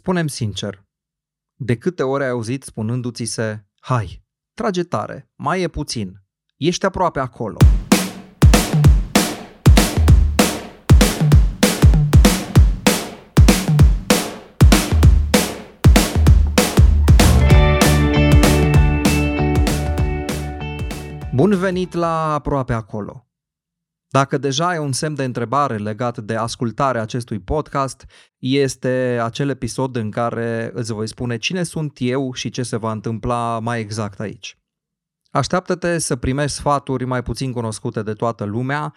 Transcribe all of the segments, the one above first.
Spunem sincer, de câte ori ai auzit spunându-ți se, hai, trage tare, mai e puțin, ești aproape acolo. Bun venit la aproape acolo. Dacă deja ai un semn de întrebare legat de ascultarea acestui podcast, este acel episod în care îți voi spune cine sunt eu și ce se va întâmpla mai exact aici. Așteaptă-te să primești sfaturi mai puțin cunoscute de toată lumea,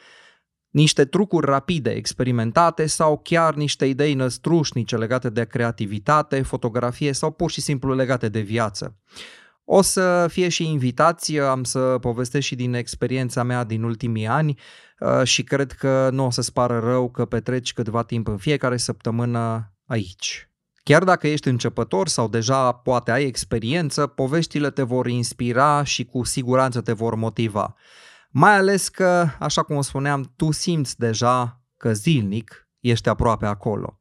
niște trucuri rapide, experimentate sau chiar niște idei năstrușnice legate de creativitate, fotografie sau pur și simplu legate de viață. O să fie și invitați, am să povestesc și din experiența mea din ultimii ani uh, și cred că nu o să-ți pară rău că petreci câtva timp în fiecare săptămână aici. Chiar dacă ești începător sau deja poate ai experiență, poveștile te vor inspira și cu siguranță te vor motiva. Mai ales că, așa cum spuneam, tu simți deja că zilnic ești aproape acolo.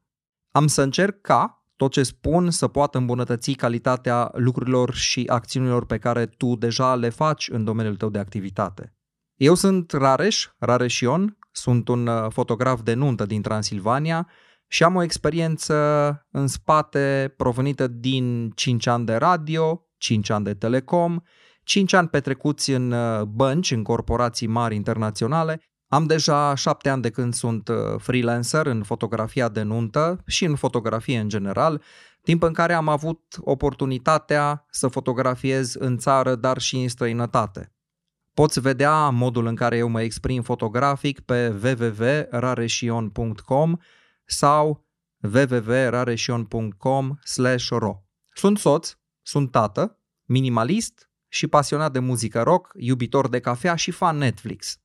Am să încerc ca, tot ce spun să poată îmbunătăți calitatea lucrurilor și acțiunilor pe care tu deja le faci în domeniul tău de activitate. Eu sunt Rareș, Rareșion, sunt un uh, fotograf de nuntă din Transilvania și am o experiență în spate provenită din 5 ani de radio, 5 ani de telecom, 5 ani petrecuți în uh, bănci, în corporații mari internaționale am deja șapte ani de când sunt uh, freelancer în fotografia de nuntă și în fotografie în general, timp în care am avut oportunitatea să fotografiez în țară, dar și în străinătate. Poți vedea modul în care eu mă exprim fotografic pe www.rareșion.com sau www.rareșion.com ro. Sunt soț, sunt tată, minimalist și pasionat de muzică rock, iubitor de cafea și fan Netflix.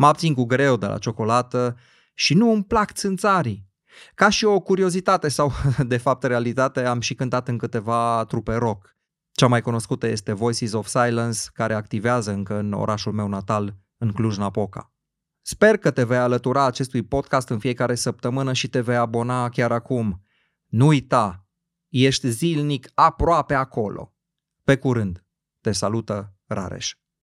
Mă abțin cu greu de la ciocolată și nu îmi plac țânțarii. Ca și o curiozitate sau, de fapt, realitate, am și cântat în câteva trupe rock. Cea mai cunoscută este Voices of Silence, care activează încă în orașul meu natal, în Cluj-Napoca. Sper că te vei alătura acestui podcast în fiecare săptămână și te vei abona chiar acum. Nu uita, ești zilnic aproape acolo. Pe curând, te salută Rareș.